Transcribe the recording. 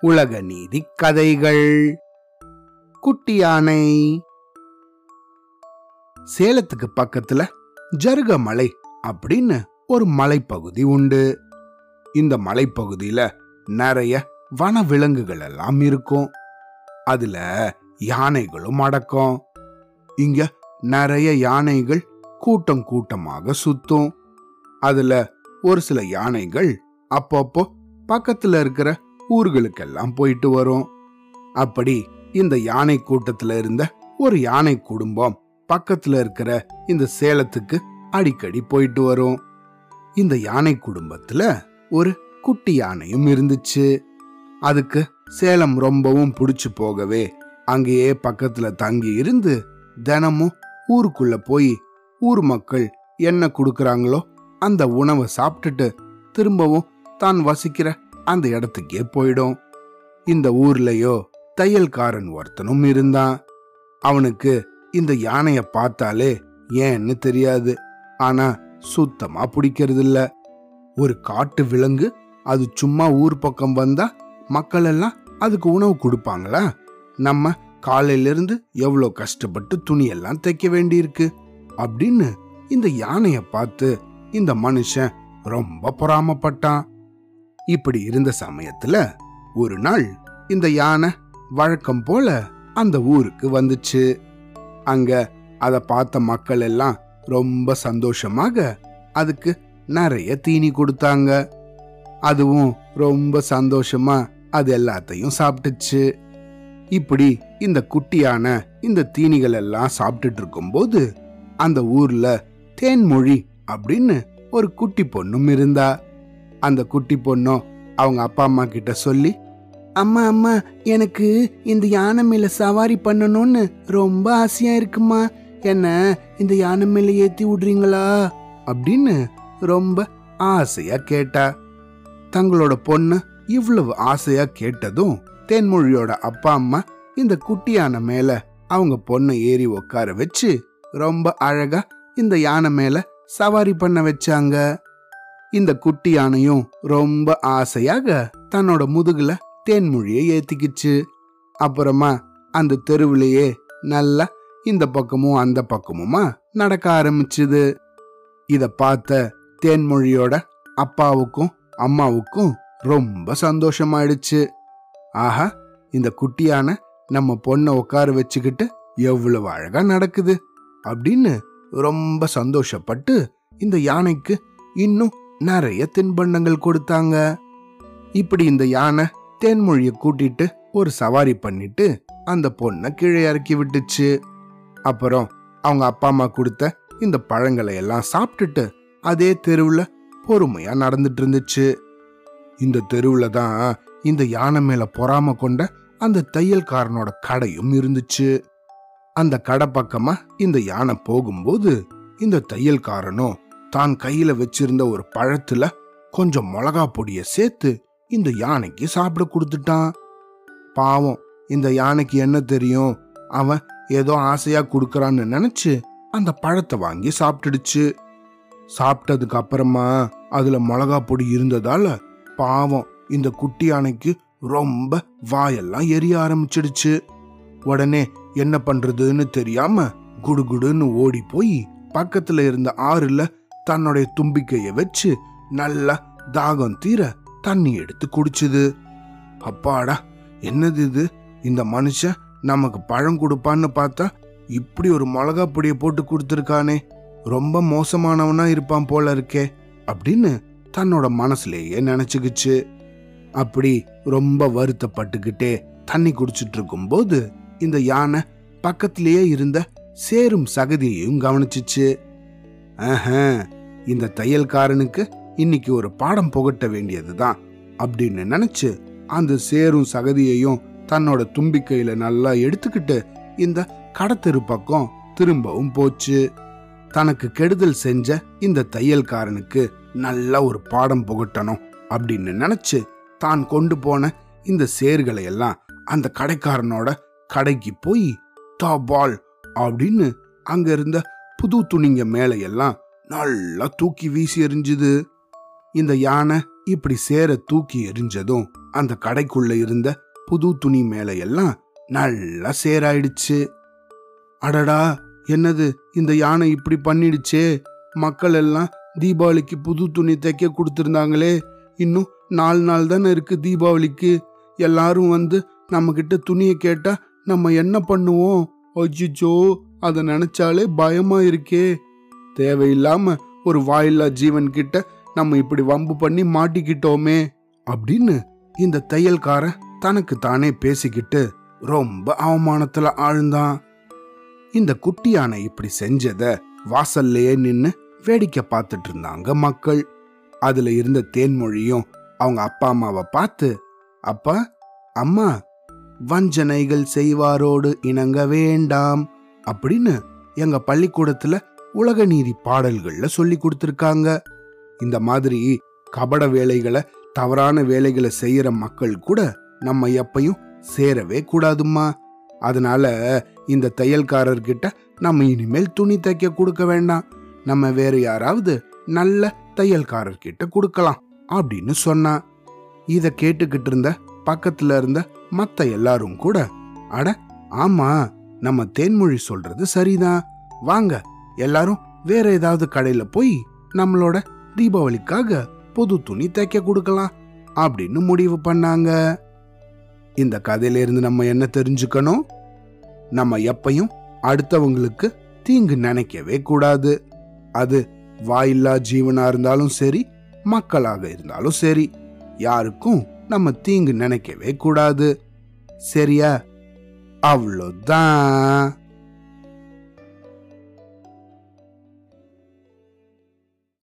உலக நீதி கதைகள். குட்டி யானை சேலத்துக்கு பக்கத்துல ஜருக மலை அப்படின்னு ஒரு மலைப்பகுதி உண்டு. இந்த மலைப்பகுதியில நிறைய வன விலங்குகள் எல்லாம் இருக்கும். அதுல யானைகளும் அடக்கம். இங்க நிறைய யானைகள் கூட்டம் கூட்டமாக சுத்தும். அதுல ஒரு சில யானைகள் அப்பப்போ பக்கத்துல இருக்கிற ஊர்களுக்கெல்லாம் போயிட்டு வரும். அப்படி இந்த யானை கூட்டத்துல இருந்த ஒரு யானை குடும்பம் பக்கத்துல இருக்கிற இந்த சேலத்துக்கு அடிக்கடி போயிட்டு வரும். இந்த யானை குடும்பத்துல ஒரு குட்டி யானையும் இருந்துச்சு. அதுக்கு சேலம் ரொம்பவும் பிடிச்சு போகவே அங்கேயே பக்கத்துல தங்கி இருந்து தினமும் ஊருக்குள்ள போய் ஊர் மக்கள் என்ன கொடுக்கறாங்களோ அந்த உணவை சாப்பிட்டுட்டு திரும்பவும் தான் வசிக்கிற அந்த இடத்துக்கே போயிடும். இந்த ஊர்லயோ தையல்காரன் ஒருத்தனும் இருந்தான். அவனுக்கு இந்த யானைய பார்த்தாலே ஏன்னு தெரியாது. ஆனா சுத்தமா பிடிக்கிறது இல்ல ஒரு காட்டு விலங்கு அது சும்மா ஊர் பக்கம் வந்தா மக்கள் எல்லாம் அதுக்கு உணவு கொடுப்பாங்களா? நம்ம காலையில இருந்து எவ்வளோ கஷ்டப்பட்டு துணியெல்லாம் தைக்க வேண்டியிருக்கு? அப்படின்னு இந்த யானையை பார்த்து இந்த மனுஷன் ரொம்ப பொறாமப்பட்டான். இப்படி இருந்த சமயத்துல ஒரு நாள் இந்த யானை வழக்கம் போல அந்த ஊருக்கு வந்துச்சு. அங்க அத பார்த்த மக்கள் எல்லாம் ரொம்ப சந்தோஷமாக அதுக்கு நிறைய தீனி கொடுத்தாங்க. அதுவும் ரொம்ப சந்தோஷமா அது எல்லாத்தையும் சாப்பிட்டுச்சு. இப்படி இந்த குட்டியான இந்த தீனிகள் எல்லாம் சாப்பிட்டுட்டு இருக்கும்போது அந்த ஊர்ல தேன்மொழி அப்படின்னு ஒரு குட்டி பொண்ணும் இருந்தா. அந்த குட்டி பொண்ணும் அவங்க அப்பா அம்மா கிட்ட சொல்லி அம்மா அம்மா எனக்கு இந்த யானை மேல சவாரி பண்ணணும்னு ரொம்ப ஆசையா இருக்குமா? என்ன இந்த யானை மேல ஏத்தி விடுறீங்களா? அப்படின்னு ரொம்ப ஆசையா கேட்டா. தங்களோட பொண்ணு இவ்வளவு ஆசையா கேட்டதும் தேன்மொழியோட அப்பா அம்மா இந்த குட்டி யானை மேல அவங்க பொண்ணை ஏறி உட்கார வச்சு ரொம்ப அழகா இந்த யானை மேல சவாரி பண்ண வச்சாங்க. இந்த குட்டி யானையும் ரொம்ப ஆசையாக தன்னோட முதுகுல தேன்மொழியை ஏத்திக்கிச்சு. அப்புறமா அந்த தெருவிலேயே நல்லா இந்த பக்கமும் அந்த பக்கமுமா நடக்க ஆரம்பிச்சுது. இத பார்த்த தேன்மொழியோட அப்பாவுக்கும் அம்மாவுக்கும் ரொம்ப சந்தோஷமாயிடுச்சு. ஆஹா இந்த குட்டியான நம்ம பொண்ணை உட்கார வச்சுக்கிட்டு எவ்வளவு அழகா நடக்குது அப்படின்னு ரொம்ப சந்தோஷப்பட்டு இந்த யானைக்கு இன்னும் நிறைய தின்பண்டங்கள் கொடுத்தாங்க. இப்படி இந்த யானை தேன்மொழியை கூட்டிட்டு ஒரு சவாரி பண்ணிட்டு அந்த பொண்ணை கீழே இறக்கி விட்டுச்சு. அப்புறம் அவங்க அப்பா அம்மா கொடுத்த இந்த பழங்களை எல்லாம் சாப்பிட்டுட்டு அதே தெருவுல பொறுமையா நடந்துட்டு இருந்துச்சு. இந்த தெருவுல தான் இந்த யானை மேல பொறாம கொண்ட அந்த தையல்காரனோட கடையும் இருந்துச்சு. அந்த கடை பக்கமா இந்த யானை போகும்போது இந்த தையல்காரனும் தான் கையில வச்சிருந்த ஒரு பழத்துல கொஞ்சம் மிளகா பொடியை சேர்த்து இந்த யானைக்கு சாப்பிட கொடுத்துட்டான். பாவம் இந்த யானைக்கு என்ன தெரியும்? அவன் ஏதோ ஆசையா கொடுக்கறான்னு நினைச்சு அந்த பழத்தை வாங்கி சாப்பிட்டுடுச்சு. சாப்பிட்டதுக்கு அப்புறமா அதுல மிளகா பொடி இருந்ததால பாவம் இந்த குட்டி யானைக்கு ரொம்ப வாயெல்லாம் எரிய ஆரம்பிச்சிடுச்சு. உடனே என்ன பண்றதுன்னு தெரியாம குடுகுடுன்னு ஓடி போய் பக்கத்துல இருந்த ஆறுல தன்னுடைய தும்பிக்கையை வச்சு நல்லா தாகம் தீர தண்ணி எடுத்து குடிச்சுது. அப்பாடா என்னது இது? இந்த மனுஷன் நமக்கு பழம் கொடுப்பான்னு பார்த்தா இப்படி ஒரு மிளகா பொடியை போட்டு கொடுத்துருக்கானே. ரொம்ப மோசமானவனா இருப்பான் போல இருக்கே அப்படின்னு தன்னோட மனசுலேயே நினச்சிக்கிச்சு. அப்படி ரொம்ப வருத்தப்பட்டுக்கிட்டே தண்ணி குடிச்சிட்டு இருக்கும்போது இந்த யானை பக்கத்திலேயே இருந்த சேரும் சகதியையும் கவனிச்சிச்சு. ஆஹ இந்த தையல்காரனுக்கு இன்னைக்கு ஒரு பாடம் புகட்ட வேண்டியதுதான் அப்படின்னு நினைச்சு அந்த சேரும் சகதியையும் தன்னோட தும்பிக்கையில நல்லா எடுத்துக்கிட்டு இந்த கடத்தெரு பக்கம் திரும்பவும் போச்சு. தனக்கு கெடுதல் செஞ்ச இந்த தையல்காரனுக்கு நல்ல ஒரு பாடம் புகட்டணும் அப்படின்னு நினைச்சு தான் கொண்டு போன இந்த சேர்களை எல்லாம் அந்த கடைக்காரனோட கடைக்கு போய் தபால் அப்படின்னு அங்க இருந்த புது துணிங்க மேலையெல்லாம் எல்லாம் நல்லா தூக்கி வீசி எறிஞ்சுது இந்த யானை இப்படி சேர தூக்கி எரிஞ்சதும் அந்த கடைக்குள்ள இருந்த புது துணி மேல எல்லாம் நல்லா சேராயிடுச்சு. அடடா என்னது? இந்த யானை இப்படி பண்ணிடுச்சே. மக்கள் எல்லாம் தீபாவளிக்கு புது துணி தைக்க கொடுத்துருந்தாங்களே. இன்னும் நாலு நாள் தானே இருக்கு தீபாவளிக்கு. எல்லாரும் வந்து நம்ம கிட்ட துணியை கேட்டா நம்ம என்ன பண்ணுவோம்? அஜிஜோ அதை நினைச்சாலே பயமா இருக்கே தேவையில்லாம ஒரு வாயில்லா ஜீவன் கிட்ட நம்ம இப்படி வம்பு பண்ணி மாட்டிக்கிட்டோமே. அப்படின்னு இந்த தையல்காரன் தனக்கு தானே பேசிக்கிட்டு ரொம்ப அவமானத்துல ஆழ்ந்தான். இந்த குட்டியானை இப்படி செஞ்சத வாசல்லையே நின்னு வேடிக்கை பார்த்துட்டு இருந்தாங்க மக்கள். அதுல இருந்த தேன்மொழியும் அவங்க அப்பா அம்மாவை பார்த்து அப்பா அம்மா வஞ்சனைகள் செய்வாரோடு இணங்க வேண்டாம் அப்படின்னு எங்க பள்ளிக்கூடத்துல உலக நீதி பாடல்கள்ல சொல்லி கொடுத்துருக்காங்க. இந்த மாதிரி கபட வேலைகளை தவறான வேலைகளை செய்யற மக்கள் கூட நம்ம எப்பையும் சேரவே கூடாதும்மா. அதனால இந்த தையல்காரர்கிட்ட நம்ம இனிமேல் துணி தைக்க கொடுக்க வேண்டாம். நம்ம வேற யாராவது நல்ல தையல்காரர்கிட்ட கொடுக்கலாம் அப்படின்னு சொன்னா இத கேட்டுக்கிட்டு இருந்த பக்கத்துல இருந்த மத்த எல்லாரும் கூட அட ஆமா நம்ம தேன்மொழி சொல்றது சரிதான். வாங்க எல்லாரும் வேற ஏதாவது கடையில போய் நம்மளோட தீபாவளிக்காக புது துணி தைக்க கொடுக்கலாம் அப்படின்னு முடிவு பண்ணாங்க. இந்த கதையில இருந்து நம்ம என்ன தெரிஞ்சுக்கணும்? நம்ம எப்பையும் அடுத்தவங்களுக்கு தீங்கு நினைக்கவே கூடாது. அது வாயில்லா ஜீவனா இருந்தாலும் சரி மக்களாக இருந்தாலும் சரி யாருக்கும் நம்ம தீங்கு நினைக்கவே கூடாது. சரியா? அவ்வளோதான்.